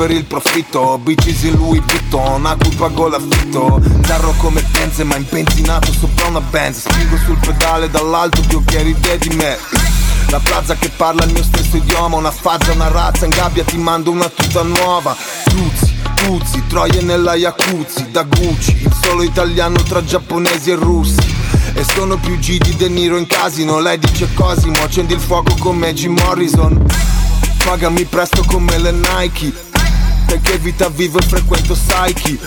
per il profitto. In Louis Vuitton, a cui pago l'affitto. Darro come ma impenzinato sopra una Benz. Spingo sul pedale dall'alto più che ride di me. La plaza che parla il mio stesso idioma. Una fazza, una razza, in gabbia ti mando una tuta nuova. Tuzzi, Tuzzi, troie nella Jacuzzi Da Gucci, il solo italiano tra giapponesi e russi. E sono più G di De Niro in casino. Lei dice Cosimo, accendi il fuoco come Jim Morrison. Pagami presto come le Nike Perché vita vivo e frequento Psyche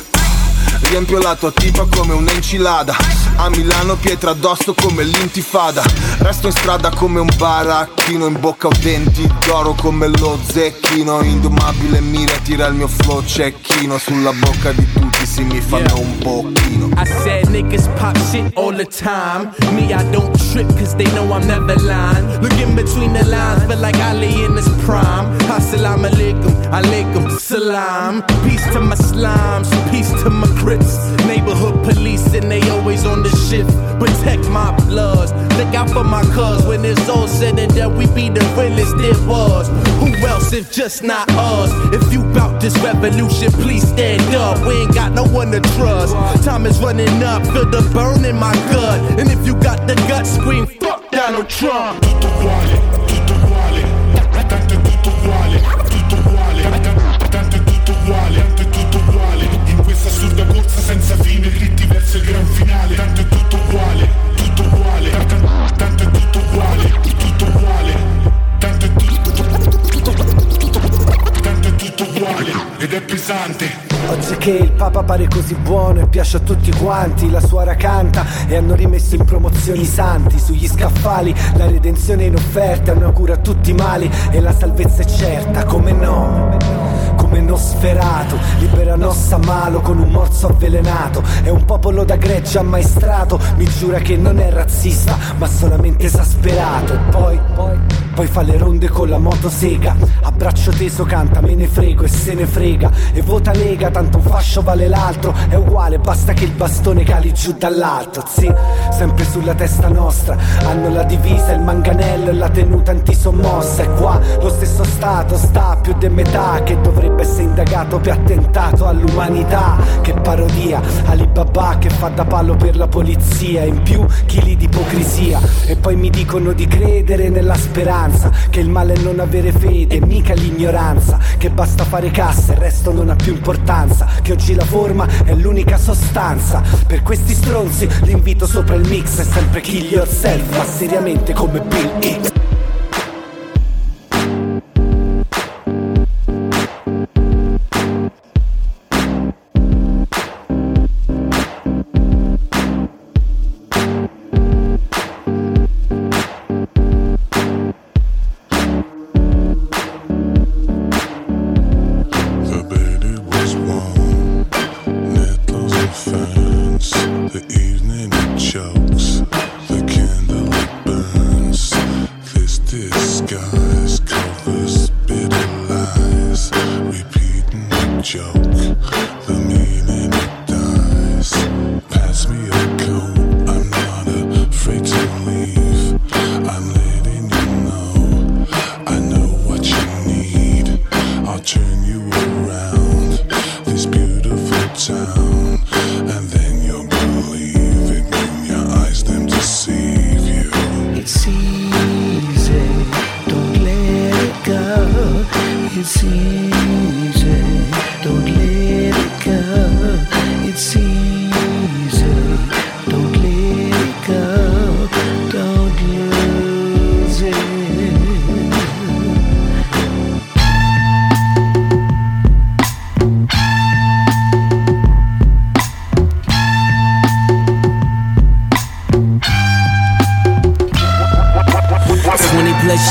Riempio la tua tipa come un'enchilada A Milano pietra addosso come l'intifada. Resto in strada come un baracchino In bocca ho denti d'oro come lo zecchino. Indomabile mira tira il mio flow cecchino. Sulla bocca di tutti si mi fanno un pochino I said niggas pop shit all the time. Me I don't trip cause they know I'm never lying. Look in between the lines feel like Ali in his prime. Assalamu alaikum, alaikum salam. Peace to my slimes, peace to my crips Neighborhood police and they always on the shift Protect my bloods, look out for my cuz. When it's all said and done we be the realest it was. Who else if just not us? If you bout this revolution please stand up. We ain't got no one to trust. Time is running up, feel the burn in my gut. And if you got the gut scream fuck Donald Trump. Assurda corsa senza fine verso il Ed è pesante Oggi che il Papa pare così buono e piace a tutti quanti, la suora canta e hanno rimesso in promozione i santi sugli scaffali, la redenzione in offerta, una cura a tutti i mali e la salvezza è certa, come no? Come Nosferato, libera Nossa Malo con un morso avvelenato. È un popolo da gregge ammaestrato, mi giura che non è razzista, ma solamente esasperato. E poi, poi, poi fa le ronde con la motosega, a braccio teso canta, me ne frego e se ne frega. E vota Lega, tanto un fascio vale l'altro, è uguale, basta che il bastone cali giù dall'alto. Sì, sempre sulla testa nostra, hanno la divisa, il manganello e la tenuta antisommossa. E qua lo stesso Stato sta più di metà che dovrebbe essere indagato per attentato all'umanità. Che parodia, Alibaba che fa da palo per la polizia, in più chili di ipocrisia. E poi mi dicono di credere nella speranza, che il male è non avere fede, mica l'ignoranza, che basta fare cassa, il resto non ha più importanza, che oggi la forma è l'unica sostanza. Per questi stronzi l'invito sopra il mix è sempre kill yourself, ma seriamente come Bill X.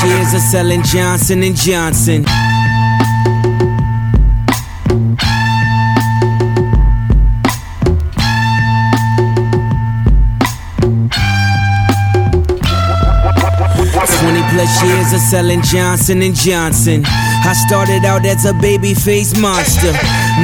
years of selling Johnson and Johnson. Twenty plus years of selling Johnson and Johnson. I started out as a baby face monster.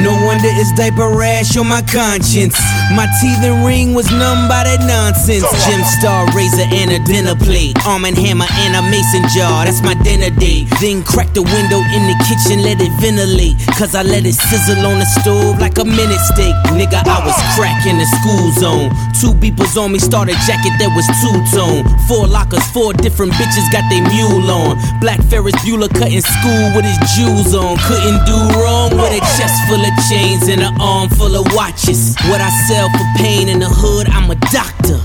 No wonder it's diaper rash on my conscience. My teething ring was numb by that nonsense. Gem star razor and a dinner plate. Arm and hammer and a mason jar. That's my dinner date. Then crack the window in the kitchen, let it ventilate. Cause I let it sizzle on the stove like a minute steak. Nigga, I was cracking the school zone. Two beepers on me, started jacket that was two tone. Four lockers, four different bitches got they mule on. Black Ferris Bueller cutting school with his jewels on. Couldn't do wrong with a chest full of chains and an arm full of watches. What I sell for pain in the hood, I'm a doctor.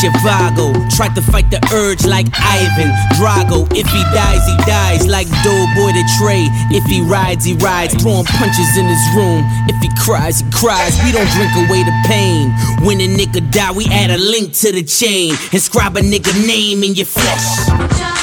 Zhivago, tried to fight the urge like Ivan Drago. If he dies, he dies like Doughboy the Trey. If he rides, he rides, throwing punches in his room. If he cries, he cries. We don't drink away the pain. When a nigga die, we add a link to the chain. Inscribe a nigga name in your flesh.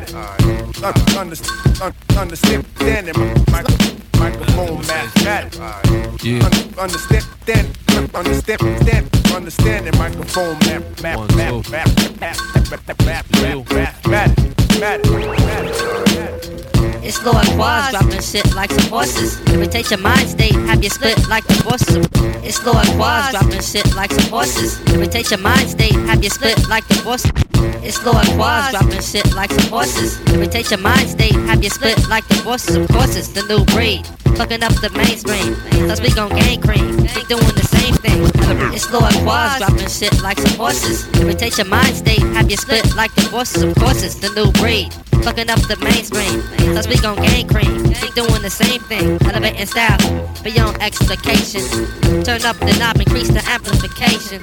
Mathematics. Un, uh, underst- un, understanding mic- microphone mathematics. Yeah. Un, understand, understand, understand, understanding microphone math, math, One, math, two. math, math, math, math, math, math, mathematics, mathematics, mathematics. It's low and quads, dropping shit like some horses. Irritate your mind state, have you split like the horses. It's low and quads, dropping shit like some horses. Irritate your mind state, have you split like horses. It's low and quads, dropping shit like some horses. Irritate your mind state, have you split like the horses. Of course, it's the new breed. Fucking up the mainstream. Cause we gon' gain cream. Keep doing the same thing. It's low and quads, dropping shit like some horses. Irritate your mind state, have you split like the horses. Of course, it's the new breed. Fucking up the mainstream. Cause we gon' gain cream. Keep doing the same thing. Elevating style beyond explication. Turn up the knob, increase the amplification.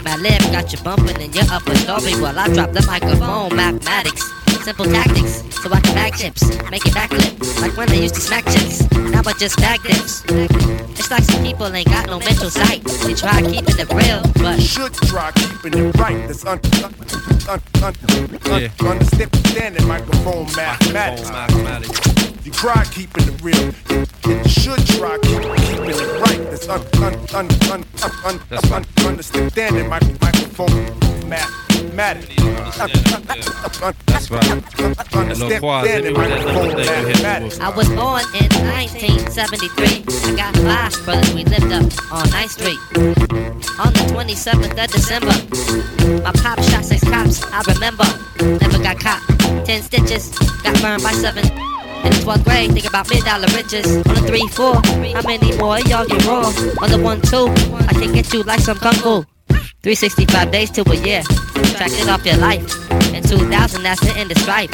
My lip got you bumping in your upper story while I drop the microphone. Mathematics. Simple tactics, so I can bag chips, make it backflip, like when they used to smack chicks. Now I just bag dips. It's like some people ain't got no mental sight. They try keeping it real, but should try keeping it right. That's un, un, un, un, un, Yeah. understanding microphone mathematics. mathematics. You try keeping it real. You, you should try keep, keeping it right. That's un, un, un, un, un, un, That's un, understanding microphone mathematics. That's right. Understanding microphone mathematics. I was born in 1973. I got five brothers, we lived up on 9th Street. On the 27th of December, my pop shot six cops, I remember. Never got caught. Ten stitches, got burned by seven. In the 12th grade, think about mid dollar riches. On the 3 4, how many more y'all get raw? On the 1 2, I can get you like some kung fu. 365 days to a year. Subtract it off your life. In 2000, that's the end of strife.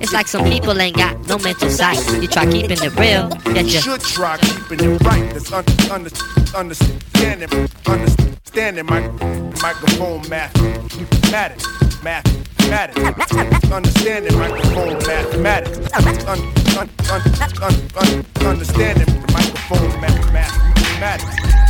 It's like some people ain't got no mental sight. You try keeping it real, get You you. should try keeping it right. That's un, under, understanding, understanding my microphone mathematics, mathematics, understanding microphone mathematics, un, un, un, un, un, understanding microphone math, mathematics.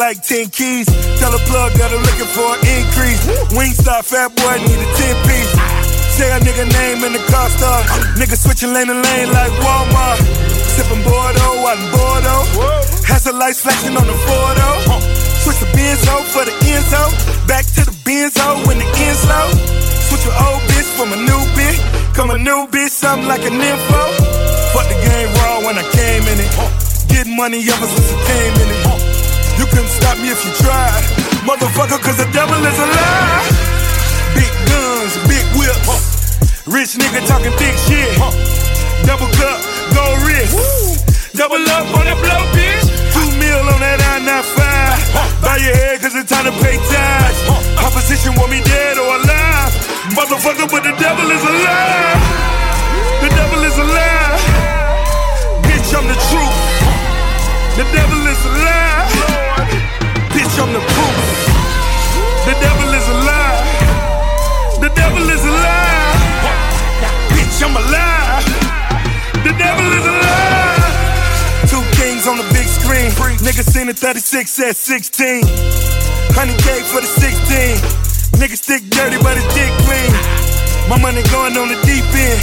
Like 10 keys. Tell a plug that I'm looking for an increase. Wingstop, fat boy, need a 10 piece. Say a nigga name in the car star. Nigga switching lane to lane like Walmart. Sipping Bordeaux, out in Bordeaux. Has the lights flashing on the Fordo. Switch the Benzo for the Enzo. Back to the Benzo when the Enzo. Switch your old bitch from a new bitch. Come a new bitch, something like an info. Fuck the game raw when I came in it. Getting money ever since I came if you tried. Motherfucker, cause the devil is alive. Big guns, big whips. Rich nigga talking big shit. Double cup, gold wrist. Double up 36 at 16. 100K for the 16. Niggas stick dirty, but it's dick clean. My money going on the deep end.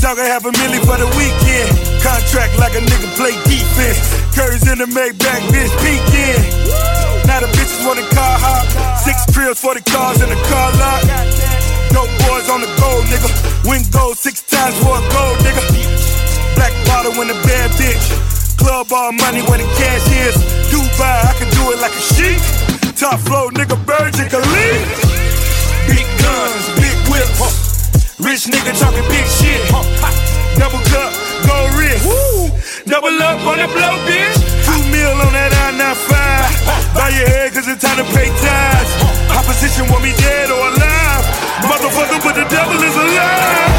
Dog, I have a million for the weekend. Contract like a nigga play defense. Curry's in the Maybach, bitch, peeking. Now the bitches want a car hop. Six trills for the cars in the car lot. Dope boys on the gold, nigga. Win gold six times for a gold, nigga. Black bottle in the bad bitch. Club all money where the cash is. Dubai, I can do it like a sheik. Top flow, nigga, Burj Khalifa. Big guns, big whips. Rich nigga talking big shit. Double cup, gold wrist. Double up on the blow, bitch. Two mil on that I-95. Bow your head, cause it's time to pay tithes. Opposition want me dead or alive. Motherfucker, but the devil is alive.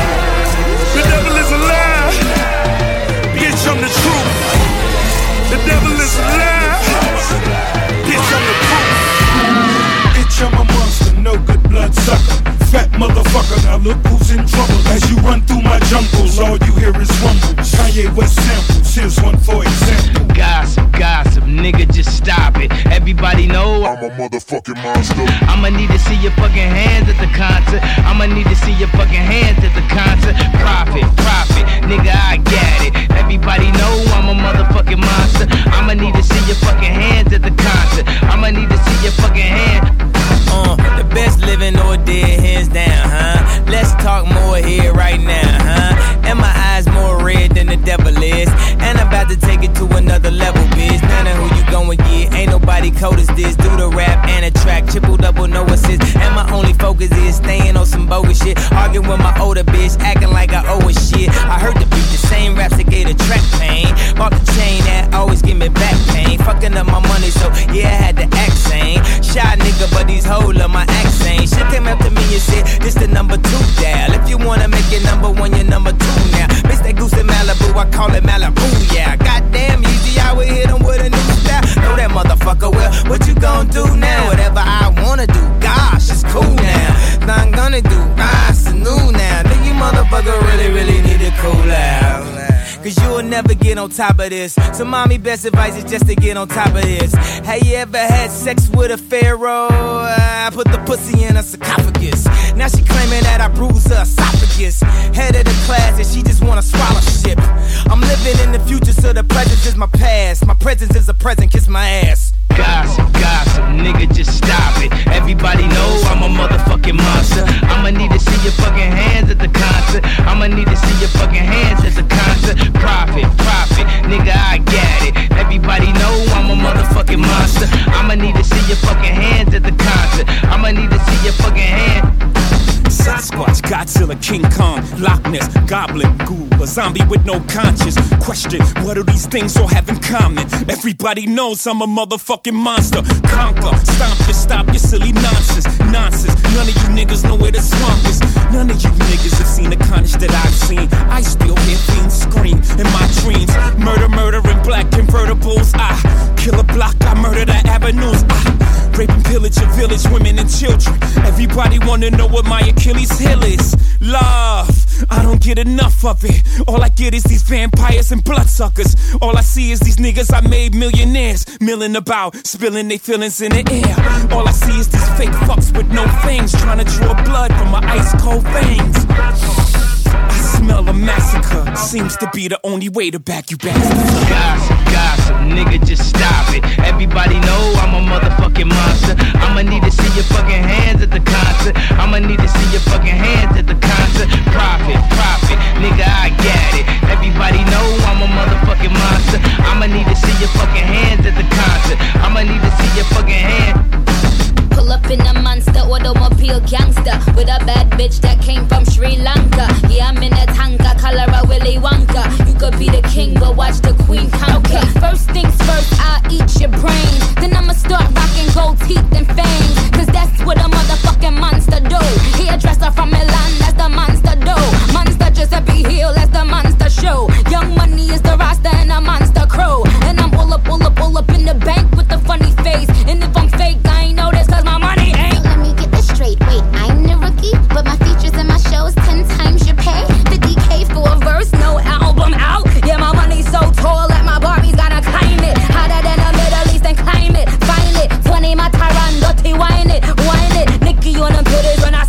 The devil is alive. Bitch, I'm the truth. The devil is alive. Bitch, I'm the proof. Bitch, I'm a monster, no good blood sucker. Fat motherfucker, now look who's in trouble. As you run through my jungles, all you hear is rumbles. Kanye West samples, here's one for example. Gossip, gossip, nigga, just stop it. Everybody know I'm a motherfucking monster. I'ma need to see your fucking hands at the concert. I'ma need to see your fucking hands at the concert. Profit, profit, nigga, I got it. Of this. So, mommy, best advice is just to get on top of this. Have you ever had sex with a pharaoh? I put the pussy in a sarcophagus. Now she claiming that I bruised her esophagus. Head of the class, and she just wanna swallow shit. I'm living in the future, so the present is my past. My presence is a present, kiss my ass. Goblin, Ghoul, a zombie with no conscience. Question, what do these things all have in common? Everybody knows I'm a motherfucking monster. Conquer, stomp you, stop your silly nonsense. Nonsense, none of you niggas know where the swamp is. None of you niggas have seen the carnage that I've seen. I still hear fiends scream in my dreams. Murder, murder in black convertibles. I kill a block, I murder the avenues. I rape and pillage a village, women and children. Everybody wanna know what my Achilles heel is. Love, I don't get enough of it. All I get is these vampires and bloodsuckers. All I see is these niggas I made millionaires, milling about, spilling their feelings in the air. All I see is these fake fucks with no fangs, trying to draw blood from my ice cold veins. Smell a massacre. Seems to be the only way to back you bastards. Gossip, gossip, nigga, just stop it. Everybody know I'm a motherfucking monster. I'ma need to see your fucking hands at the concert. I'ma need to see your fucking hands at the concert. Profit, profit, nigga, I got it. Everybody know I'm a motherfucking monster. I'ma need to see your fucking hands at the concert. I'ma need to in a monster automobile gangster with a bad bitch that came from Sri Lanka. Yeah, I'm in a tanka, color a Willy Wonka. You could be the king, but watch the queen conquer. First things first, I'll eat your brains. Then I'ma start rocking gold teeth and fangs. Cause that's what a motherfucking monster do. Hairdresser from Milan, that's the monster do. Monster Giuseppe Hill, that's the monster show. Young money is the roster and a monster crew. Pull up, pull up, pull up in the bank with a funny face. And if I'm fake, I ain't know this cause my money ain't. Let me get this straight. Wait, I'm the rookie, but my features and my shows ten times your pay. The DK for a verse, no album out. Yeah, my money's so tall that my Barbies gotta climb it. Hotter than the Middle East and climb it. Find it. 20 my Tyron, dirty wine it. Wine it. Nicki on them titties when I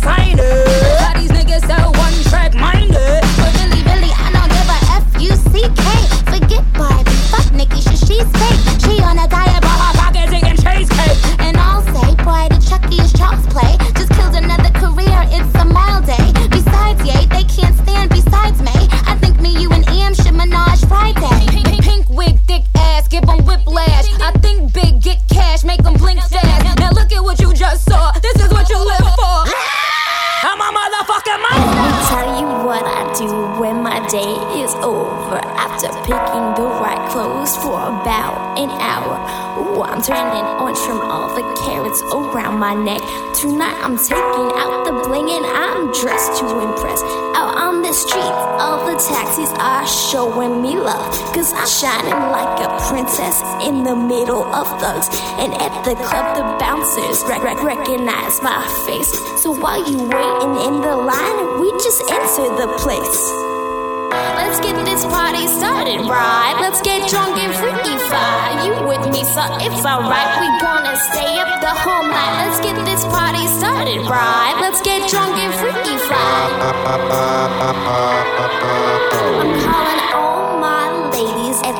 showing me love. Cause I'm shining like a princess in the middle of thugs. And at the club, the bouncers rec- rec- recognize my face. So while you waiting in the line, we just enter the place. Let's get this party started, right? Let's get drunk and freaky fire. You with me, so it's alright. We gonna stay up the whole night. Let's get this party started, right? Let's get drunk and freaky fire. I'm calling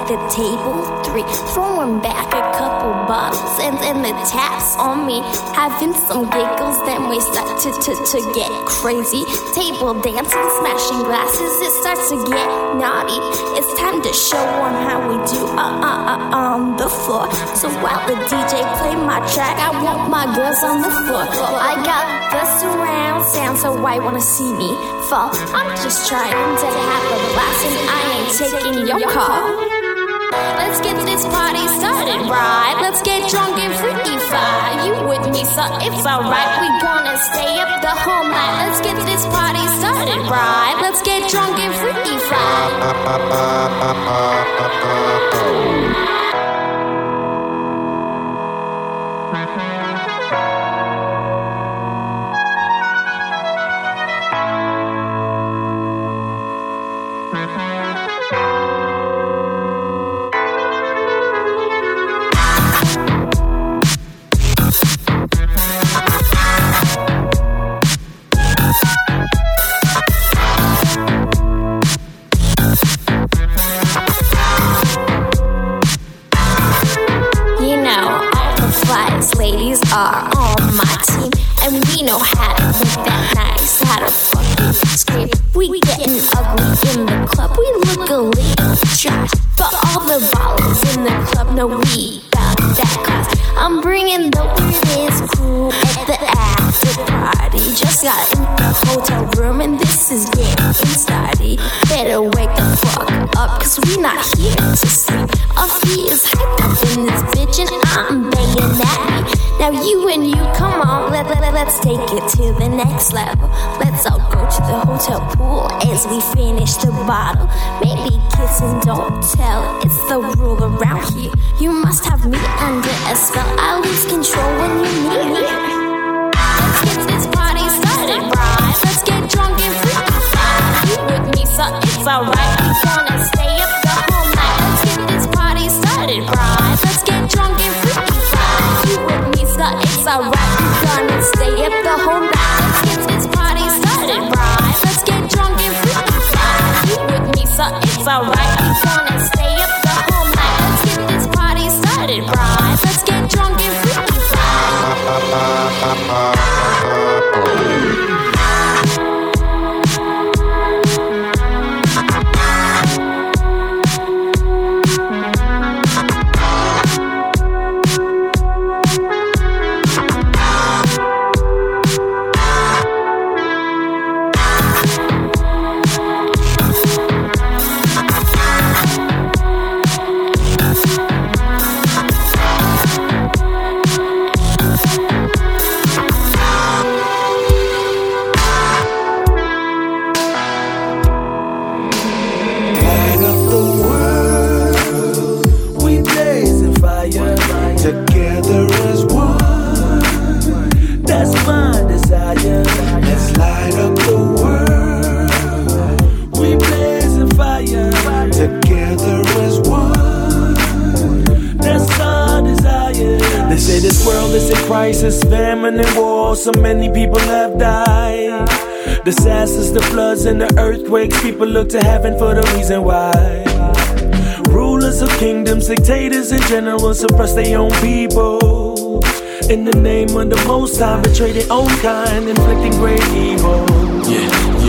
the table three, throwing back a couple bottles and then the taps on me, having some giggles. Then we start to to to get crazy, table dancing, smashing glasses. It starts to get naughty. It's time to show 'em how we do uh uh uh on the floor. So while the DJ play my track, I want my girls on the floor. I got the surround sound, so why wanna see me fall? I'm just trying to have a blast, and I ain't taking your call. Let's get this party started, right? Let's get drunk and freaky fire. You with me, so it's alright. We gonna stay up the whole night. Let's get this party started, right? Let's get drunk and freaky fire. Next level. Let's all go to the hotel pool as we finish the bottle. Maybe kiss and don't tell, it's the rule around here. You must have me under a spell, I lose control when you need me. Let's get this party started, right? Let's get drunk and fire. You with me, so it's alright. We gonna stay up the whole night. Let's get this party started, right? Let's get drunk and fire. You with me, so it's alright. We gonna stay up the whole night. It's alright. So many people have died. The disasters, the floods, and the earthquakes. People look to heaven for the reason why. Rulers of kingdoms, dictators, and generals suppress their own people. In the name of the Most High, betray their own kind, inflicting great evil. Yeah, yeah,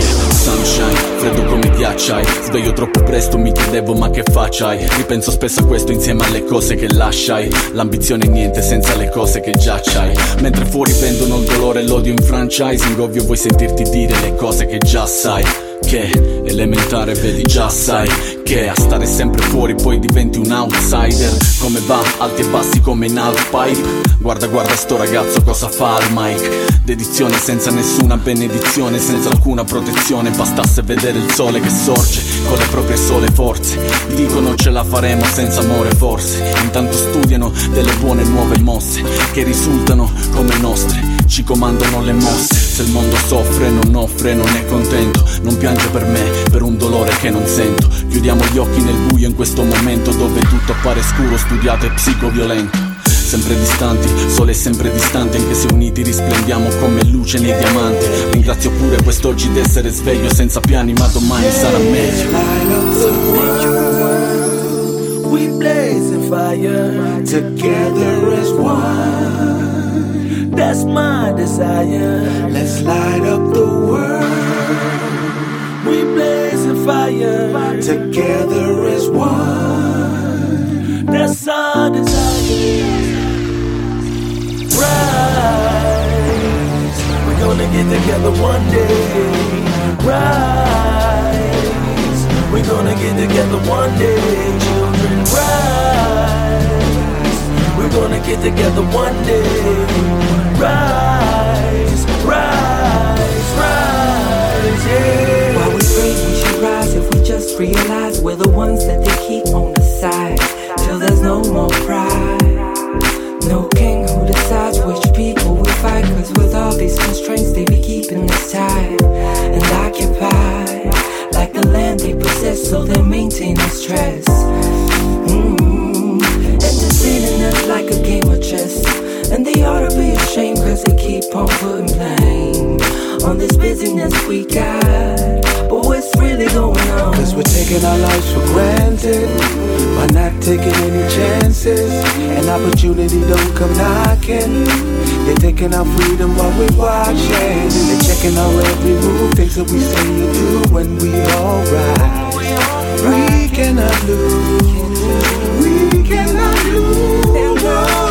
sunshine, freddo come ghiacciai. Sveglio troppo presto, mi chiedevo ma che facciai? Ripenso spesso a questo insieme alle cose che lasciai. L'ambizione è niente senza le cose che già c'hai. Mentre fuori vendono il dolore e l'odio in franchising Ovvio vuoi sentirti dire le cose che già sai che elementare vedi già sai che a stare sempre fuori poi diventi un outsider. Come va? Alti e bassi come in halfpipe Guarda guarda sto ragazzo cosa fa al mic. Dedizione senza nessuna benedizione Senza alcuna protezione. Bastasse vedere il sole che sorge Con le proprie sole forze. Dicono ce la faremo senza amore forse. Intanto studiano delle buone nuove mosse Che risultano come nostre Ci comandano le mosse. Se il mondo soffre non offre non è contento. Non piange per me per un dolore che non sento. Chiudiamo gli occhi nel buio in questo momento Dove tutto appare scuro, studiato e psicoviolento. Sempre distanti, sole sempre distanti Anche se uniti risplendiamo come luce nei diamanti. Ringrazio pure quest'oggi di essere sveglio Senza piani ma domani sarà meglio. We blaze a fire. Together as one. That's my desire. Let's light up the world. We blaze a fire together as one. That's our desire. Rise. We're gonna get together one day. Rise. We're gonna get together one day, children. Rise. We're gonna get together one day. Rise, rise, rise, yeah. While we break, we should rise if we just realize we're the ones that they keep on the side. Till there's no more pride. No king who decides which people we fight. Cause with all these constraints, they be keeping us tied and occupied. Like the land they possess, so they maintain our stress. Mm. On this busyness we got. But what's really going on? Cause we're taking our lives for granted by not taking any chances. And opportunity don't come knocking. They're taking our freedom while we're watching. They're checking our every move, things that we say and do when we alright. We cannot lose. We cannot lose.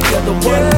Together one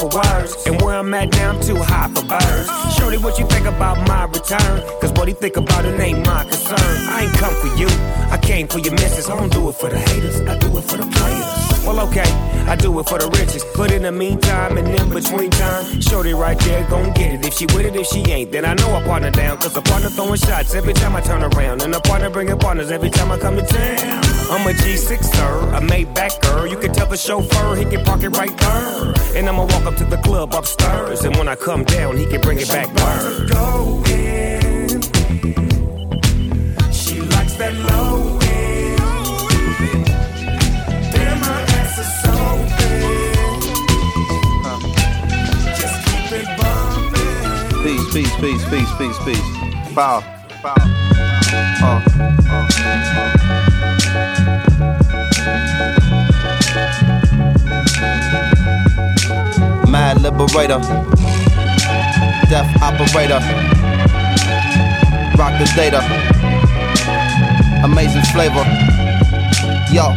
for words, and where I'm at now, I'm too high for birds. Shorty, what you think about my return? Cause what he think about it ain't my concern. I ain't come for you, I came for your missus. I don't do it for the haters, I do it for the players. Well, okay, I do it for the riches. But in the meantime and in between time, Shorty right there gon' get it. If she with it, if she ain't, then I know I partner down. Cause the partner throwing shots every time I turn around. And the partner bringing partners every time I come to town. I'm a G6, sir, a Maybach girl. You can tell the chauffeur he can park it right there. And I'ma walk up to the club upstairs. And when I come down, he can bring it back word. Go in. Peace, peace, peace, peace, peace. Foul. Foul. Uh, uh. Mad liberator. Death operator. Rock the data. Amazing flavor. Yo,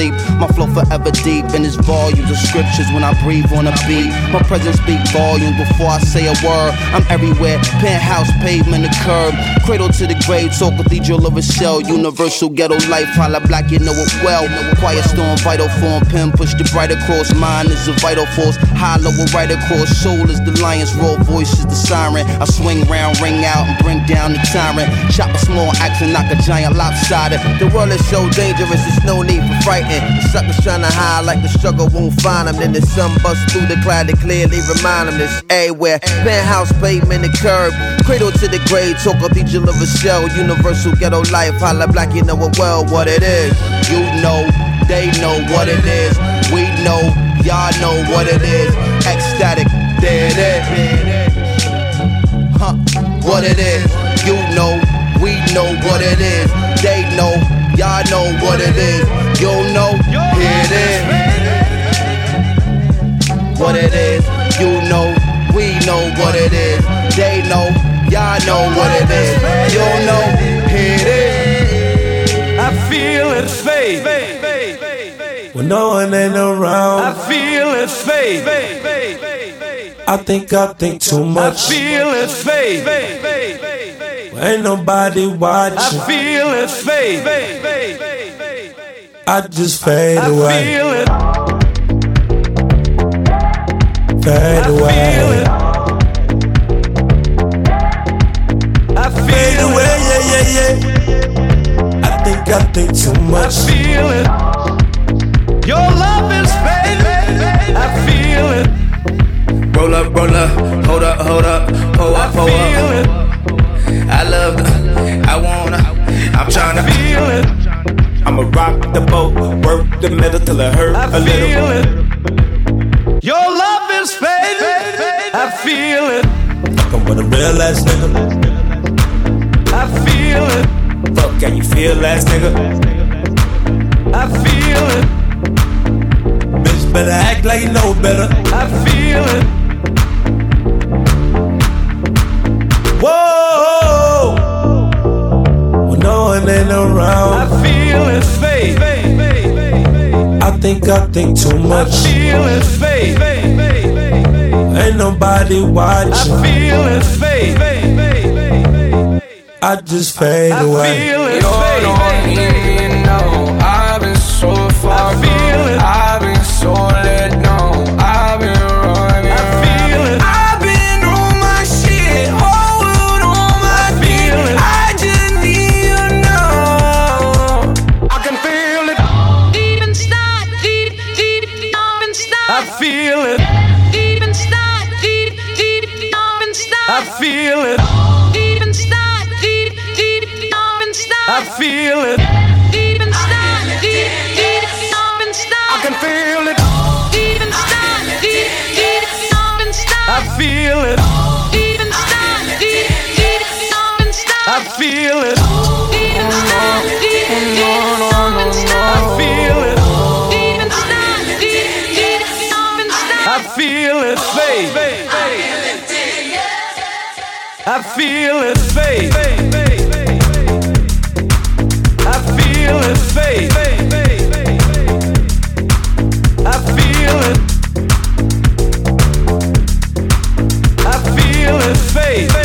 sleep. My flow forever deep in its volumes of scriptures when I breathe on a beat. My presence speak volumes before I say a word. I'm everywhere, penthouse, pavement, the curb. Cradle to the grave, so cathedral of a shell. Universal ghetto life, holla black, you know it well. Quiet storm, vital form, pen push the bright across. Mine is a vital force, hollow right across. Soul is the lion's raw voice is the siren. I swing round, ring out, and bring down the tyrant. Chop a small axe and knock a giant lopsided. The world is so dangerous, there's no need for frightened. The suckers trying to hide like the struggle won't find them. Then the sun busts through the cloud to clearly remind them this everywhere. Penthouse, pavement, the curb. Cradle to the grave, talk cathedral of a shell. Universal ghetto life, holla black, you know it well what it is. You know, they know what it is. We know, y'all know what it is. Ecstatic, there it is. Huh, what it is. You know, we know what it is. They know, y'all know what it is. You know, here it is. What it is. You know, we know what it is. They know, y'all know what it is. You know, here it is. I feel it fade. When no one ain't around, I feel it fade. I think I think too much. I much. feel it fade. Ain't nobody watching. I feel it fade. I just fade away I away, feel it. fade away, I feel fade feel away. Yeah, yeah, yeah. I think I think too much. I feel it. Your love is fading. I feel it. Roll up, roll up, hold up, hold up, pull I up, pull feel it. I love the, I wanna, I'm tryna Feel it. I'ma rock the boat, work the metal till it hurt I a little. feel it. Your love is fading. I feel it. Fucking with a real ass nigga. I feel it. Fuck, can you feel ass nigga? I feel it. Bitch, better act like you know better. I feel it. Whoa! When no one I feel it fade. I think I think too much. I much. feel it fade. Ain't nobody I watching. feel it fade. I just fade I away. feel it. Deep inside, deep, deep, inside. I can feel it. Deep inside, deep, deep, up inside. I feel it. Deep inside, deep, deep, inside. I feel it. Deep inside, deep, deep, inside. I feel it. Deep inside, deep, deep. I feel it. I feel it. Faith. I feel it. I feel his faith.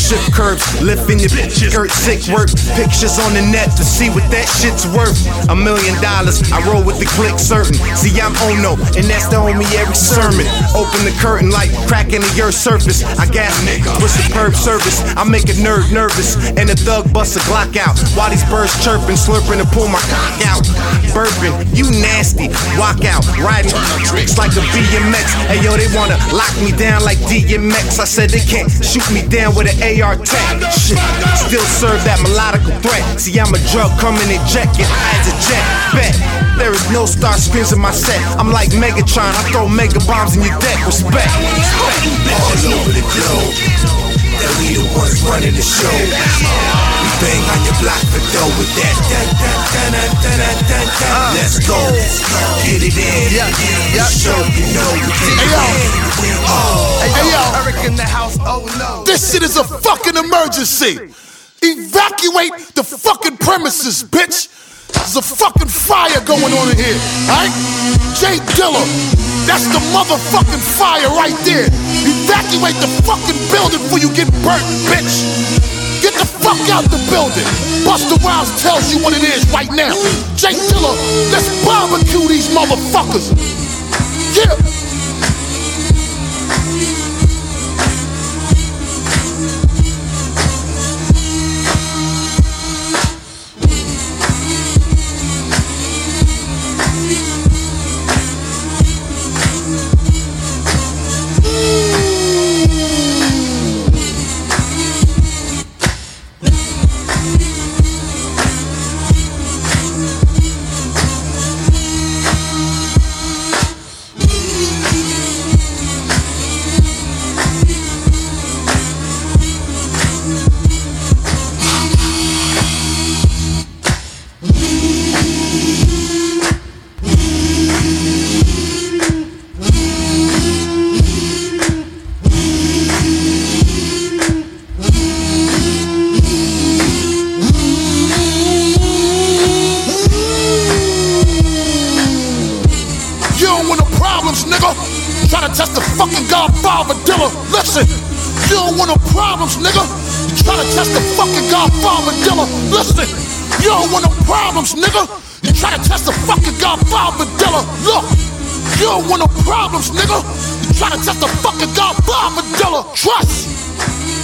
Shift curves, lifting your bitches. Skirt sick work, pictures on the net to see what that shit's worth. A million dollars, I roll with the click certain. See, I'm Ono, and that's the homie every sermon. Open the curtain like cracking the earth surface. I gas with superb service. I make a nerd nervous, and a thug bust a Glock out. While these birds chirping, slurping to pull my cock out. Burping, you nasty. Walk out, riding tricks like a BMX. Hey yo, they wanna lock me down like DMX. I said they can't shoot me down with an AR tech. Shit, still serve that melodical threat. See, I'm a drug coming ejected as a jet. Bet. There is no star spins in my set. I'm like Megatron, I throw mega bombs in your deck. Respect. All over the globe. And we the ones running the show. Bang on your block for dough with that. Dun, dun, dun, dun, dun, dun, dun, dun. Let's go. Get it in. Yeah, yeah. Show you know you can Hey, yo. Oh. Hey yo, Eric in the house. Oh no. this shit is a fucking emergency. Evacuate the fucking premises, bitch. There's a fucking fire going on in here, alright? Jay Dilla, that's the motherfucking fire right there. Evacuate the fucking building before you get burnt, bitch. Get the fuck out the building. Busta Rhymes tells you what it is right now. Jay Dilla, let's barbecue these motherfuckers. Yeah. Nigga. You try to test the fucking Godfather dealer. Look, you don't want no problems, nigga. You try to test the fucking Godfather dealer. Trust.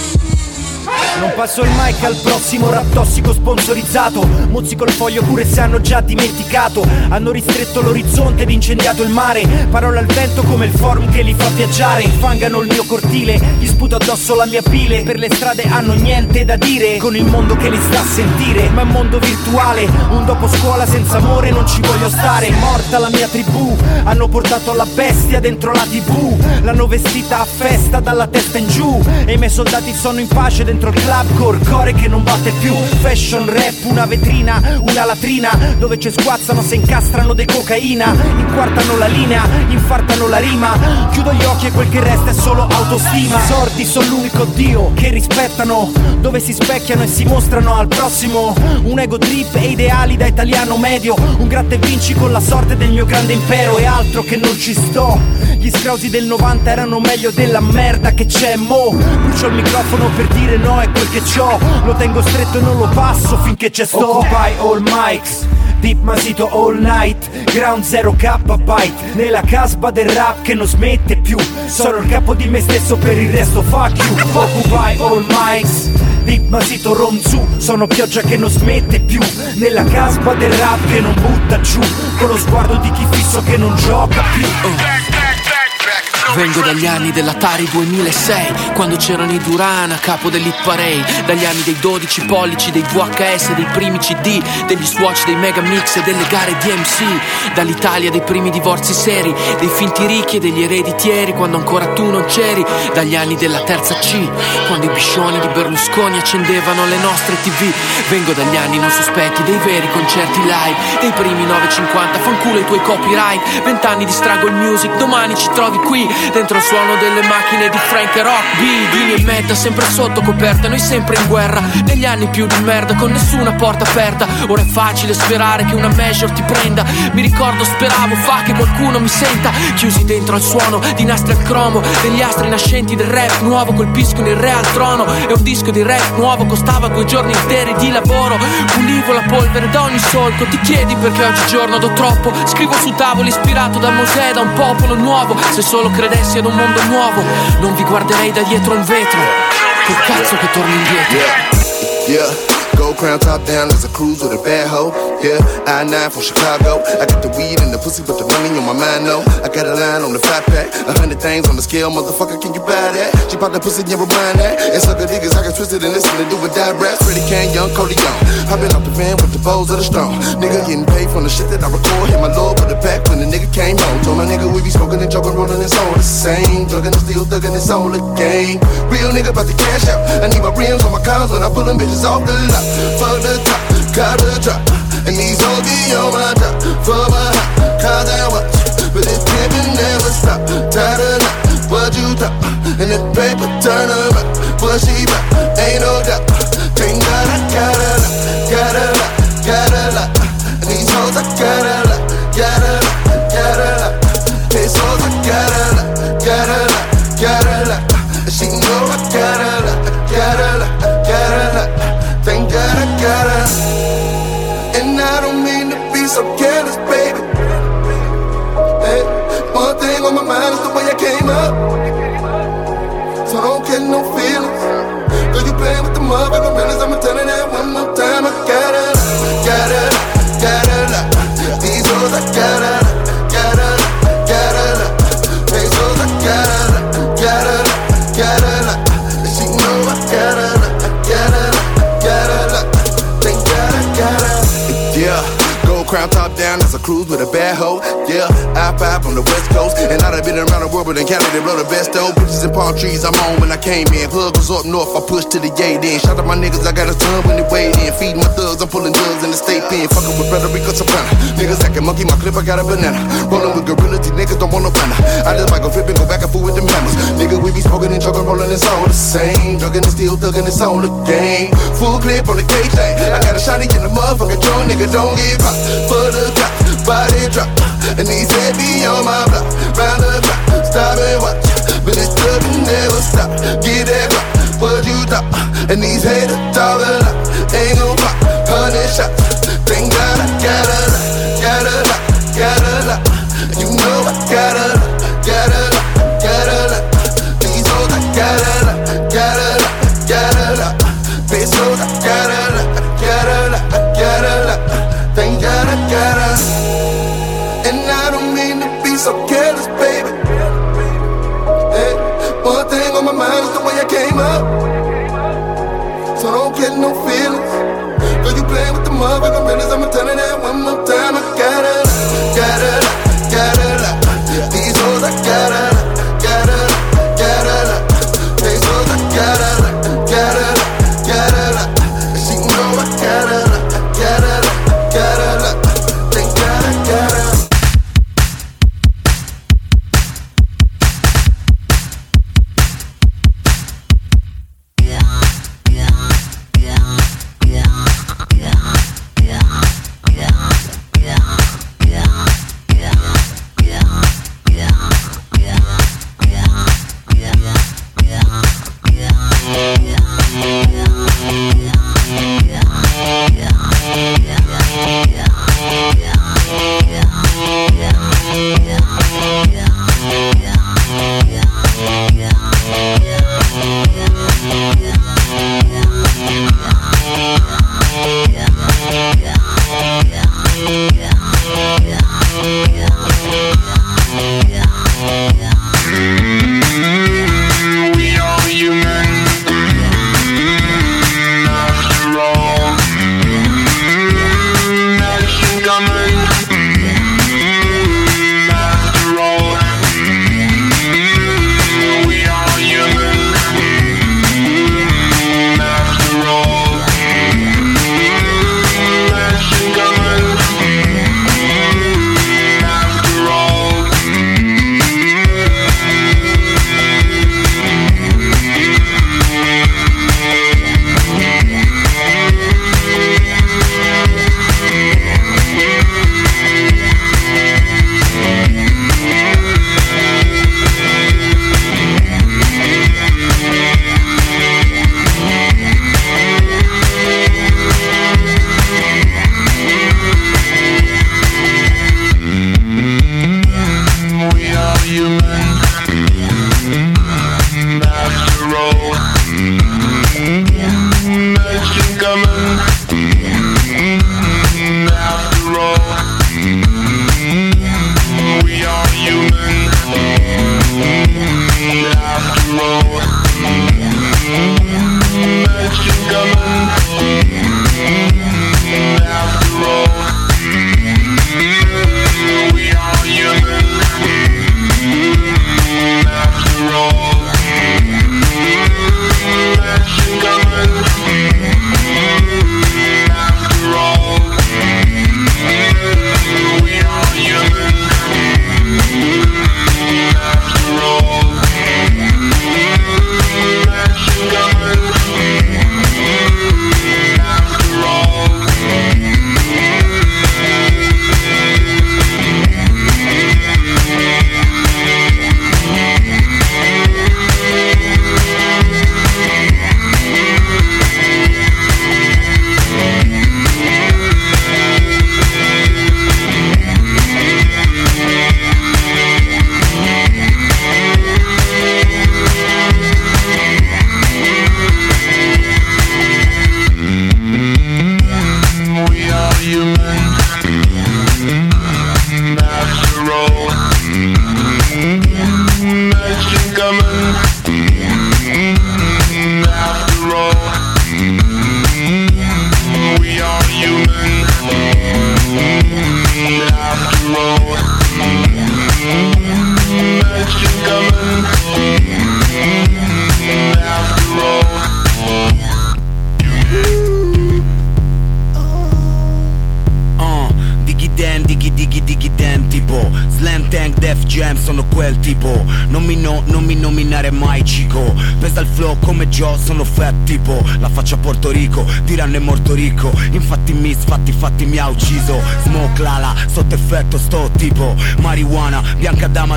Non passo il mic al prossimo rap tossico sponsorizzato. Mozzico il foglio pure se hanno già dimenticato. Hanno ristretto l'orizzonte ed incendiato il mare. Parole al vento come il form che li fa viaggiare. Infangano il mio cortile, gli sputo addosso la mia pile. Per le strade hanno niente da dire Con il mondo che li sta a sentire. Ma è un mondo virtuale, un dopo scuola senza amore non ci voglio stare. Morta la mia tribù, hanno portato la bestia dentro la tv L'hanno vestita a festa dalla testa in giù. E i miei soldati sono in pace dentro il club core che non batte più. Fashion rap, una vetrina, una latrina Dove ci sguazzano se incastrano de cocaina. Inquartano la linea, infartano la rima. Chiudo gli occhi e quel che resta è solo autostima. Sordi sono l'unico dio che rispettano Dove si specchiano e si mostrano al prossimo. Un ego trip e ideali da italiano medio. Un gratta e vinci con la sorte del mio grande impero. E altro che non ci sto. Gli scrausi del 90 erano meglio della merda che c'è mo. Brucio il microfono per dire no è quel che c'ho. Lo tengo stretto e non lo passo finché c'è sto. Occupy all mics. Deep Masito all night. Ground 0 byte. Nella casba del rap che non smette più. Sono il capo di me stesso per il resto fuck you. Occupy all mics. Deep Masito Ronzu Sono pioggia che non smette più. Nella casba del rap che non butta giù. Con lo sguardo di chi fisso che non gioca più Vengo dagli anni dell'Atari 2006 Quando c'erano i Duran a capo dell'Hit Parade Dagli anni dei 12 pollici, dei VHS, dei primi CD Degli swatch, dei mega mix e delle gare DMC Dall'Italia dei primi divorzi seri Dei finti ricchi e degli ereditieri Quando ancora tu non c'eri. Dagli anni della terza C Quando i biscioni di Berlusconi accendevano le nostre tv Vengo dagli anni non sospetti Dei veri concerti live Dei primi 950 Fanculo i tuoi copyright. Vent'anni di struggle music Domani ci trovi qui Dentro il suono delle macchine di Frank e Rock B Dini e meta sempre sotto coperta Noi sempre in guerra. Negli anni più di merda Con nessuna porta aperta. Ora è facile sperare che una major ti prenda. Mi ricordo speravo fa che qualcuno mi senta. Chiusi dentro al suono Di nastri al cromo Degli astri nascenti del rap Nuovo colpiscono il re al trono. E un disco di rap nuovo Costava due giorni interi di lavoro. Pulivo la polvere da ogni solco Ti chiedi perché oggigiorno do troppo? Scrivo su tavoli ispirato da Mosè Da un popolo nuovo. Se solo credessi ad un mondo nuovo Non vi guarderei da dietro il vetro Che cazzo che torni indietro Yeah. Gold crown top down as I cruise with a bad hoe. Yeah, I 9 from Chicago. I got the weed and the pussy, but the money on my mind, no. I got a line on the fat pack. A hundred things on the scale, motherfucker, can you buy that? She pop the pussy, never mind that. And sucker niggas, I got twisted and listen to do with die raps. Freddie Kane, young Cody Young. Hopping off the van with the bows of the strong. Nigga getting paid from the shit that I record. Hit my lord with the back when the nigga came home. Told my nigga we be smoking and joking, rolling his all the same. Drugging and still thugging, it's all a game. Real nigga about to cash out. I need my rims on my cars when I pull them bitches off the lot. Fuck the top, got the drop. And these hoes be on my top. For my hot, cars and watch. But this pimpin' never stop. Tired of not what you thought. And the paper turn around. What she back, ain't no doubt. Thank God I got a lot, got a lot, got a lot. And these hoes I got a lot, cruise with a bad hoe. Yeah, I five on the west coast. And I done been around the world, but in they blow the best though. Bitches and palm trees, I'm on when I came in. Plug was up north, I pushed to the gate in. Shout out my niggas, I got a ton when they weighed in. Feeding my thugs, I'm pulling drugs in the state pen. Fucking with Frederico Soprano. Niggas acting monkey, my clip, I got a banana. Rolling with gorillas, these niggas don't want no banner. I just might go flip and go back and forth with them hammers. Nigga, we be smoking and choking, rolling, it's all the same. Drugging and still thugging, it's all the game. Full clip on the thing. I got a shotty in the motherfucking trunk, nigga, don't give up. For the top, body drop. And he said, be on my block, round the block, stop and watch. But this club never stop. Get that block, what you thought? And these haters a lot. ain't gon' pop, hundred shots.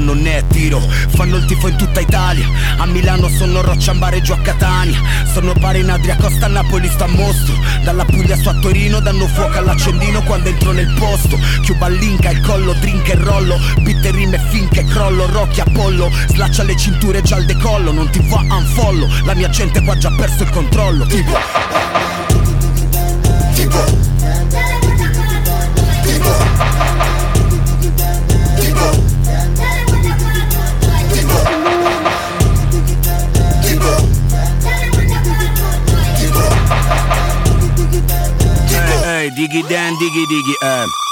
Non è tiro. Fanno il tifo in tutta Italia. A Milano sono Rocciambare giù a Catania. Sono pari in Adria Costa a Napoli sta a mostro. Dalla Puglia su a Torino danno fuoco all'accendino quando entro nel posto. Chiuba l'inca, il collo, drink e rollo. Bitte rime finché crollo, Rocky Apollo. Slaccia le cinture già al decollo. Non ti fa unfollow. La mia gente qua già perso il controllo. Tipo. Tipo diggy dan, diggy diggy, eh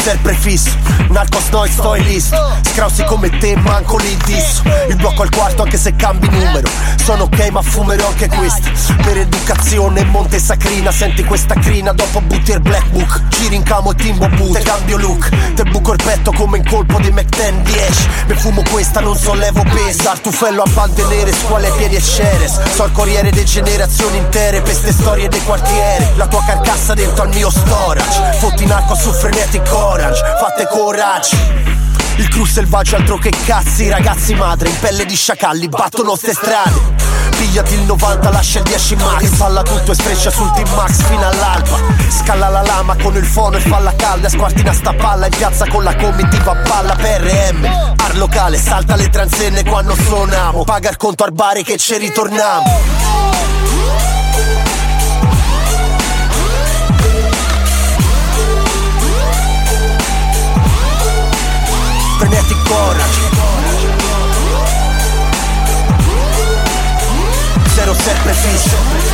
Zero sempre fisso, Narcos noi sto in list. Scrausi come te manco lì disso. Il blocco al quarto anche se cambi numero. Sono ok ma fumerò anche questo. Per educazione Monte Sacrina Senti questa crina. Dopo butti il black book Giri in camo e timbo boot. Te cambio look Te buco il petto come in colpo di McTen 10 Me fumo questa non sollevo pesi Artufello a bande nere Squale ai piedi e ceres So il corriere di generazioni intere Per ste storie dei quartieri. La tua carcassa dentro al mio storage. Fotti narco su frenetic orange Fate coraggio. Il cru selvaggio altro che cazzi Ragazzi madre in pelle di sciacalli Battono ste strade. Pigliati il 90, lascia il 10 max. Impalla tutto e streccia sul team max fino all'alba. Scalla la lama con il fono e falla calda. Squartina sta palla in piazza con la comitiva palla PRM Ar locale, salta le transenne quando suoniamo Paga il conto al bar che ci ritorniamo Frenetic courage. Zero sempre fisso